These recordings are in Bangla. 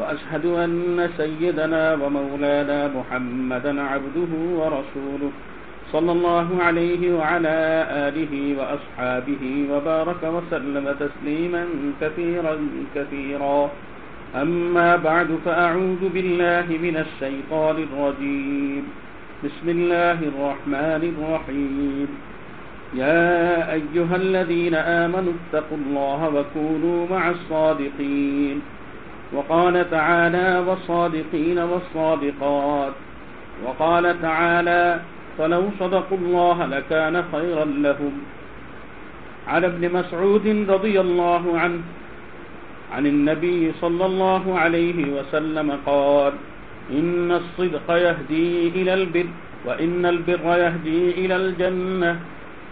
وأشهد أن سيدنا ومولانا محمدا عبده ورسوله صلى الله عليه وعلى آله وأصحابه وبارك وسلم تسليما كثيرا كثيرا. أما بعد فأعوذ بالله من الشيطان الرجيم. بسم الله الرحمن الرحيم. يا أيها الذين آمنوا اتقوا الله وكونوا مع الصادقين. وقال تعالى والصادقين والصادقات. وقال تعالى فلو صدقوا الله لكان خيرا لهم. عن ابن مسعود رضي الله عنه عن النبي صلى الله عليه وسلم قال إن الصدق يهدي إلى البر وإن البر يهدي إلى الجنة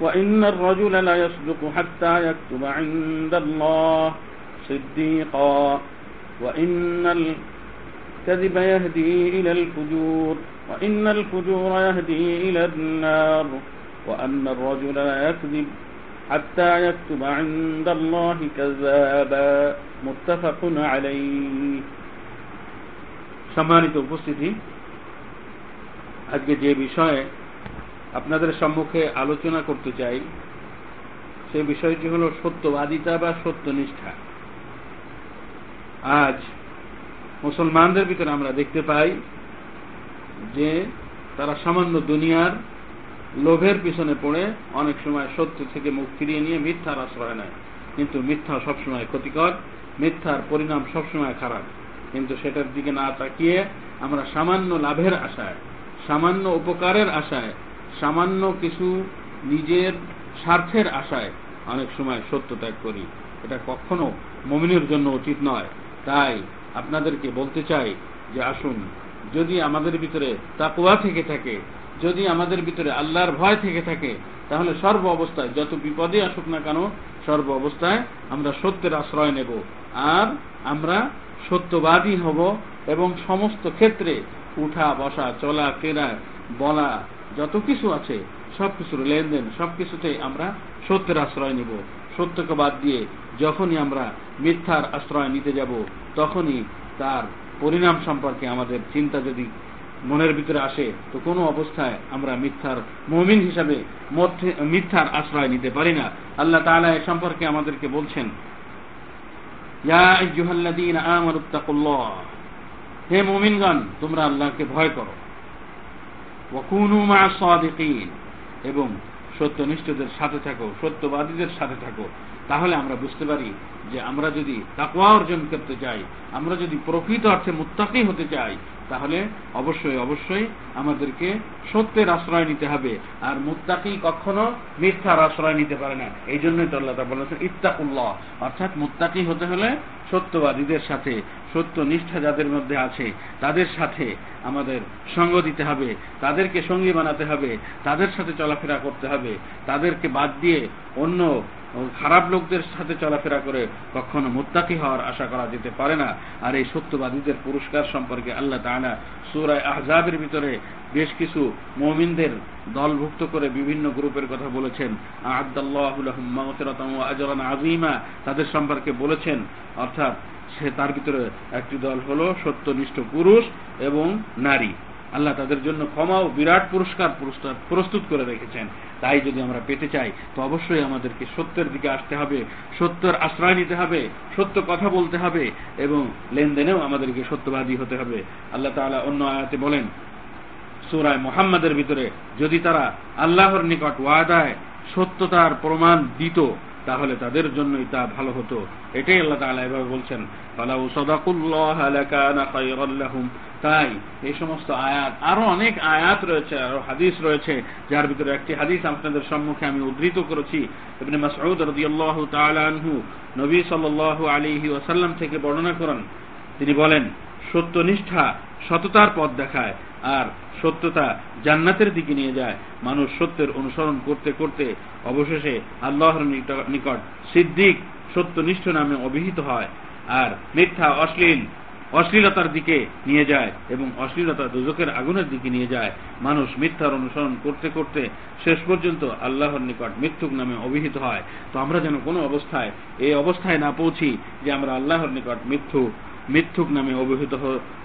وإن الرجل ليصدق حتى يكتب عند الله صديقا. وإن الكذب يهدي إلى الفجور وإن الفجور يهدي إلى النار وأن الرجل لا يكذب حتى يكتب عند الله كذابا متفق عليه সম্মানিত উপস্থিতি আজকে যে বিষয়ে আপনাদের সম্মুখে আলোচনা করতে চাই সে বিষয়টি হল সত্যবাদিতা বা সত্যনিষ্ঠা আজ মুসলমানদের ভিতরে আমরা দেখতে পাই যে তারা সামান্য দুনিয়ার লোভের পিছনে পড়ে অনেক সময় সত্য থেকে মুখ ফিরিয়ে নিয়ে মিথ্যার আশ্রয় নেয়। কিন্তু মিথ্যা সবসময় ক্ষতিকর, মিথ্যার পরিণাম সবসময় খারাপ। কিন্তু সেটার দিকে না তাকিয়ে আমরা সামান্য লাভের আশায়, সামান্য উপকারের আশায়, সামান্য কিছু নিজের স্বার্থের আশায় অনেক সময় সত্য ত্যাগ করি। এটা কখনো মমিনের জন্য উচিত নয়। তাই আপনাদেরকে বলতে চাই যে আসুন, যদি আমাদের ভিতরে তাকুয়া থেকে থাকে, যদি আমাদের ভিতরে আল্লাহর ভয় থেকে থাকে, তাহলে সর্ব অবস্থায় যত বিপদে আসুক না কেন, সর্ব অবস্থায় আমরা সত্যের আশ্রয় নেব। আর আমরা সত্যবাদী হব এবং সমস্ত ক্ষেত্রে উঠা, বসা, চলা, ফেরা, বলা, যত কিছু আছে, সবকিছুর লেনদেন, সবকিছুতেই আমরা সত্যের আশ্রয় নিব। সত্যকে বাদ দিয়ে যখনই আমরা মিথ্যার আশ্রয় নিতে যাব, তখনই তার পরিণাম সম্পর্কে আমাদের চিন্তা যদি মনের ভিতরে আসে, তো কোনো অবস্থায় আমরা মিথ্যার মমিন হিসাবে মিথ্যার আশ্রয় নিতে পারি না। আল্লাহ তালা এ সম্পর্কে আমাদেরকে বলছেন হে মোমিনগণ, তোমরা আল্লাহকে ভয় করো। এবং সত্যনিষ্ঠদের সাথে থাকো সত্যবাদীদের সাথে থাকো। তাহলে আমরা বুঝতে পারি যে আমরা যদি তাকুয়া অর্জন করতে চাই, আমরা যদি প্রকৃত অর্থে মুত্তাকি হতে চাই, তাহলে অবশ্যই অবশ্যই আমাদেরকে সত্যের আশ্রয় নিতে হবে। আর মুত্তাকি কখনো মিথ্যার আশ্রয় নিতে পারে না। এই জন্যই তো আল্লাহ বলেছেন, ইত্তাকুল্লাহ। অর্থাৎ মুত্তাকি হতে হলে সত্যবাদীদের সাথে, সত্য নিষ্ঠা যাদের মধ্যে আছে, তাদের সাথে আমাদের সঙ্গ দিতে হবে, তাদেরকে সঙ্গী বানাতে হবে, তাদের সাথে চলাফেরা করতে হবে, তাদেরকে বাদ দিয়ে অন্য খারাপ লোকদের সাথে চলাফেরা করে কখনো মুত্তাকি হওয়ার আশা করা যেতে পারে না। আর এই সত্যবাদীদের পুরস্কার সম্পর্কে আল্লাহ তাআলা সূরায় আহজাবের ভিতরে বেশ কিছু মুমিনদের দলভুক্ত করে বিভিন্ন গ্রুপের কথা বলেছেন। আজরান আযীমা তাদের সম্পর্কে বলেছেন। অর্থাৎ সে তার ভিতরে একটি দল হলো সত্যনিষ্ঠ পুরুষ এবং নারী। আল্লাহ তাদের জন্য ক্ষমা ও বিরাট পুরস্কার প্রস্তুত করে রেখেছেন। তাই যদি আমরা পেতে চাই, তো অবশ্যই আমাদেরকে সত্যের দিকে আসতে হবে, সত্যের আশ্রয় নিতে হবে, সত্য কথা বলতে হবে এবং লেনদেনেও আমাদেরকে সত্যবাদী হতে হবে। আল্লাহ তাআলা অন্য আয়াতে বলেন, সুরায় মোহাম্মদের ভিতরে, যদি তারা আল্লাহর নিকট ওয়াদায় সত্যতার প্রমাণ দিত তাহলে তাদের জন্যই তা ভালো হতো। এটাই আল্লাহ তাআলা এভাবে বলছেন, ফালাউ সাদাকুল্লাহ লাকানা খায়রাল লাহুম। তাই এই সমস্ত আয়াত, আরও অনেক আয়াত রয়েছে, আরও হাদিস রয়েছে, যার ভিতরে একটি হাদিস আপনাদের সম্মুখে আমি উদ্ধৃত করেছি। ইবনে মাসউদ রাদিয়াল্লাহু তাআলা আনহু নবী সাল্লাল্লাহু আলাইহি ওয়াসাল্লাম থেকে বর্ণনা করেন। তিনি বলেন সত্যনিষ্ঠা সততার পথ দেখায়, আর সত্যতা জান্নাতের দিকে নিয়ে যায়। মানুষ সত্যের অনুসরণ করতে করতে অবশেষে আল্লাহর নিকট সিদ্দিক সত্যনিষ্ঠ নামে অভিহিত হয়, আর মিথ্যা, অশ্লীল, অশ্লীলতার দিকে নিয়ে যায় এবং অশ্লীলতা দুজকের আগুনের দিকে নিয়ে যায়। মানুষ মিথ্যার অনুসরণ করতে করতে শেষ পর্যন্ত আল্লাহর নিকট মৃত্যুক নামে অভিহিত হয়। তো আমরা যেন কোনো অবস্থায় এই অবস্থায় না পৌঁছি যে আমরা আল্লাহর নিকট মৃত্যু মিথ্যুক নামে অভিহিত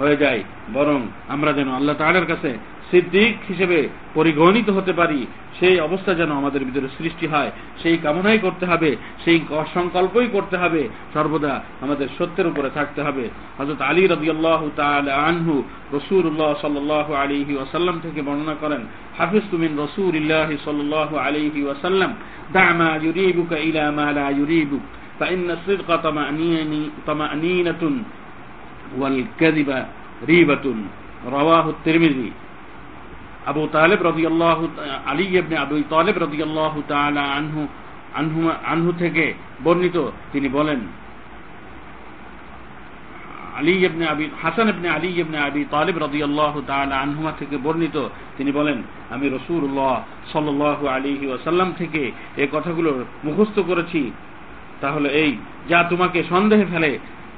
হয়ে যায় বরং আমরা যেন আল্লাহ তালের কাছে সিদ্দিক হিসেবে পরিগণিত হতে পারি সেই অবস্থা যেন আমাদের ভিতরে সৃষ্টি হয় সেই কামনাই করতে হবে সেই সংকল্পই করতে হবে সর্বদা আমাদের সত্যের উপরে থাকতে হবে হজরত আলী রবি আল্লাহ আনহু রসুল্লাহ সাল্লাহ আলিহি ওয়াসাল্লাম থেকে বর্ণনা করেন হাফিজ তুমিন রসুল ইল্লাহ সাল্লাহ আলিহি ওয়াসাল্লাম দামা ইউরিবুক ইলা মা লা ইউরিবুক فإن الصدق طمأنينة والكذب ريبة رواه الترمذي আবু তালেব রবি আল্লাহ আলী ইবনে আবু তালেব রবি আল্লাহ আনহু আনহু আনহু থেকে বর্ণিত তিনি বলেন আলী ইবনে আবি হাসান ইবনে আলী ইবনে আবি তালিব রদি আল্লাহ আনহুমা থেকে বর্ণিত তিনি বলেন আমি রসুল্লাহ সাল্লাহ আলিহি ওয়াসাল্লাম থেকে এই কথাগুলো মুখস্থ করেছি তাহলে এই যা তোমাকে সন্দেহে ফেলে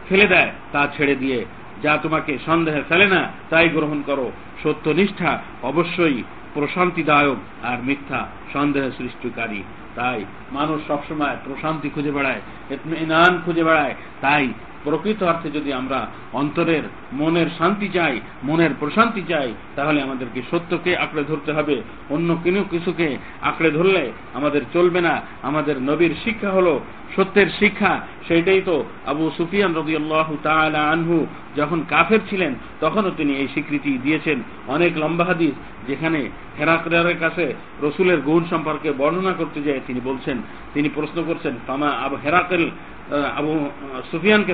ফেলে দেয়, তা ছেড়ে দিয়ে। যা তোমাকে সন্দেহে ফেলে না, তাই গ্রহণ করো। সত্যনিষ্ঠা অবশ্যই প্রশান্তিদায়ক আর মিথ্যা সন্দেহ সৃষ্টিকারী। তাই মানুষ সবসময় প্রশান্তি খুঁজে বেড়ায় খুঁজে বেড়ায়। তাই প্রকৃত অর্থে যদি আমরা অন্তরের মনের শান্তি চাই, মনের প্রশান্তি চাই, তাহলে আমাদেরকে সত্যকে আঁকড়ে ধরতে হবে। অন্য কোনো কিছুকে আঁকড়ে ধরলে আমাদের চলবে না। আমাদের নবীর শিক্ষা হলো সত্যের শিক্ষা। সেইটাই তো আবু সুফিয়ান রবি আল্লাহ আনহু যখন কাফের ছিলেন, তখনও তিনি এই স্বীকৃতি দিয়েছেন। অনেক লম্বা হাদিস যেখানে হেরাকের কাছে রসুলের গুণ সম্পর্কে বর্ণনা করতে যায় তিনি বলছেন, তিনি প্রশ্ন করছেন তামা আবু হেরাকেল? আবু সুফিয়ানকে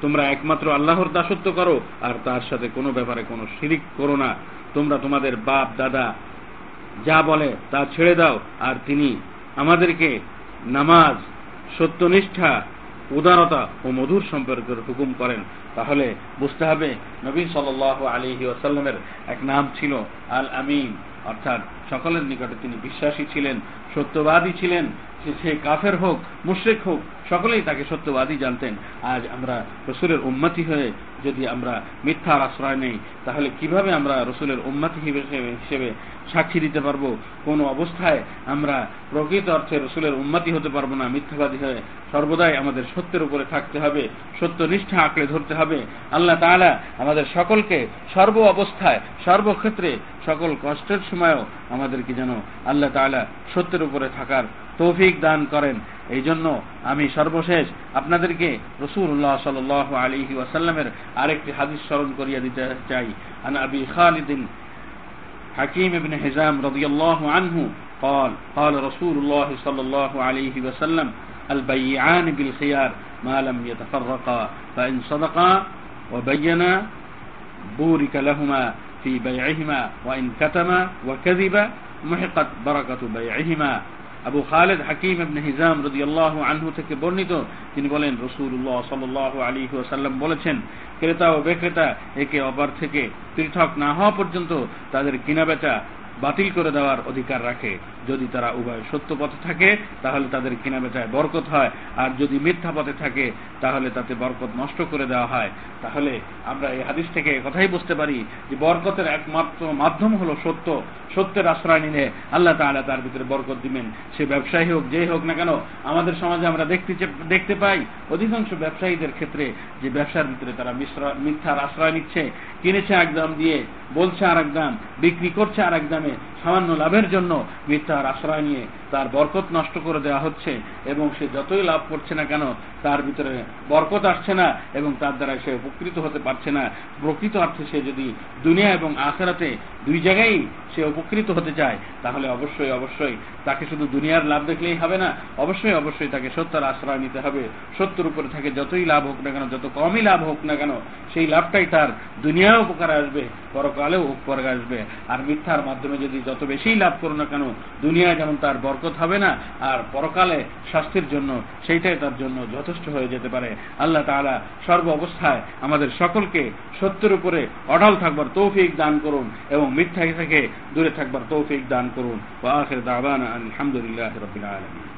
তোমরা একমাত্র আল্লাহর দাসত্ব করো, আর তার সাথে কোনো ব্যাপারে কোনো শিরিক করো না। তোমরা তোমাদের বাপ, দাদা যা বলে তা ছেড়ে দাও, আর তিনি আমাদেরকে নামাজ, সত্যনিষ্ঠা, উদারতা ও মধুর সম্পর্কের হুকুম করেন। তাহলে বুঝতে হবে নবী সাল আলী ওয়াসাল্লামের এক নাম ছিল আল আমিন অর্থাৎ সকলের নিকটে তিনি বিশ্বাসী ছিলেন, সত্যবাদী ছিলেন। সে কাফের হোক, মুশ্রিক হোক সকলেই তাকে সত্যবাদী জানতেন। আজ আমরা রসুলের উন্মতি হয়ে যদি আমরা মিথ্যার আশ্রয় নেই, তাহলে কীভাবে আমরা রসুলের উন্মতি হিসেবে সাক্ষী দিতে পারব? কোন অবস্থায় আমরা প্রকৃত অর্থে রসুলের উন্মতি হতে পারব না, মিথ্যাবাদী হয়ে। সর্বদাই আমাদের সত্যের উপরে থাকতে হবে, সত্য নিষ্ঠা আঁকড়ে ধরতে হবে। আল্লাহ তালা আমাদের সকলকে সর্ব অবস্থায় সর্বক্ষেত্রে সকল কষ্টের সময়ও আমাদেরকে যেন আল্লাহ তালা সত্যের উপরে থাকার তৌফিক দান করেন এই জন্য আমি সর্বশেষ আপনাদেরকে রসুল্লাহ সাল আলী ওয়াসাল্লামের আরেকটি হাদিস স্মরণ করিয়া দিতে চাই আন আবি খালিদিন حكيم بن حزام رضي الله عنه قال قال رسول الله صلى الله عليه وسلم البيعان بالخيار ما لم يتفرقا فإن صدقا وبينا بورك لهما في بيعهما وإن كتما وكذبا محقت بركة بيعهما আবু খালেদ হাকিম এবনে হিজাম রদি আল্লাহ আনহু থেকে বর্ণিত। তিনি বলেন রসুল্লাহ সাল আলী সাল্লাম বলেছেন, ক্রেতা ও বিক্রেতা একে অপর থেকে পৃথক না হওয়া পর্যন্ত তাদের কেনাবেচা বাতিল করে দেওয়ার অধিকার রাখে। যদি তারা উভয় সত্য পথে থাকে, তাহলে তাদের কেনাবেচায় বরকত হয়। আর যদি মিথ্যা পথে থাকে, তাহলে তাতে বরকত নষ্ট করে দেওয়া হয়। তাহলে আমরা এই হাদিস থেকে কথাই বুঝতে পারি যে বরকতের একমাত্র মাধ্যম হলো সত্য। সত্যের আশ্রয় নিলে আল্লাহ তাহলে তার ভিতরে বরকত দিবেন। সে ব্যবসায়ী হোক, যেই হোক না কেন, আমাদের সমাজে আমরা দেখতে দেখতে পাই অধিকাংশ ব্যবসায়ীদের ক্ষেত্রে যে ব্যবসার ভিতরে তারা মিথ্যার আশ্রয় নিচ্ছে। কিনেছে এক দাম দিয়ে, বলছে আর এক দাম, বিক্রি করছে আর এক দামে, সামান্য লাভের জন্য মিথ্যার আশ্রয় নিয়ে তার বরকত নষ্ট করে দেওয়া হচ্ছে এবং সে যতই লাভ করছে না কেন, তার ভিতরে বরকত আসছে না এবং তার দ্বারা সে উপকৃত হতে পারছে না। প্রকৃত অর্থে সে যদি দুনিয়া এবং আখেরাতে দুই জায়গায় সে উপকৃত হতে চায়, তাহলে অবশ্যই অবশ্যই তাকে শুধু দুনিয়ার লাভ দেখলেই হবে না, অবশ্যই অবশ্যই তাকে সত্যের আশ্রয় নিতে হবে। সত্যের উপরে থাকে যতই লাভ হোক না কেন, যত কমই লাভ হোক না কেন, সেই লাভটাই তার দুনিয়াও উপকারে আসবে, পরকালেও উপকারে আসবে। আর মিথ্যার মাধ্যমে যদি যত বেশি লাভ করো না কেন দুনিয়া যেমন তার বরকত হবে না, আর পরকালে স্বাস্থ্যের জন্য সেইটাই তার জন্য যথেষ্ট হয়ে যেতে পারে। আল্লাহ তাআলা সর্ব অবস্থায় আমাদের সকলকে সত্যের উপরে অটল থাকবার তৌফিক দান করুন এবং মিথ্যা থেকে দূরে থাকবার তৌফিক দান করুন ওয়া আখির দাওয়ানা আলহামদুলিল্লাহি রাব্বিল আলামিন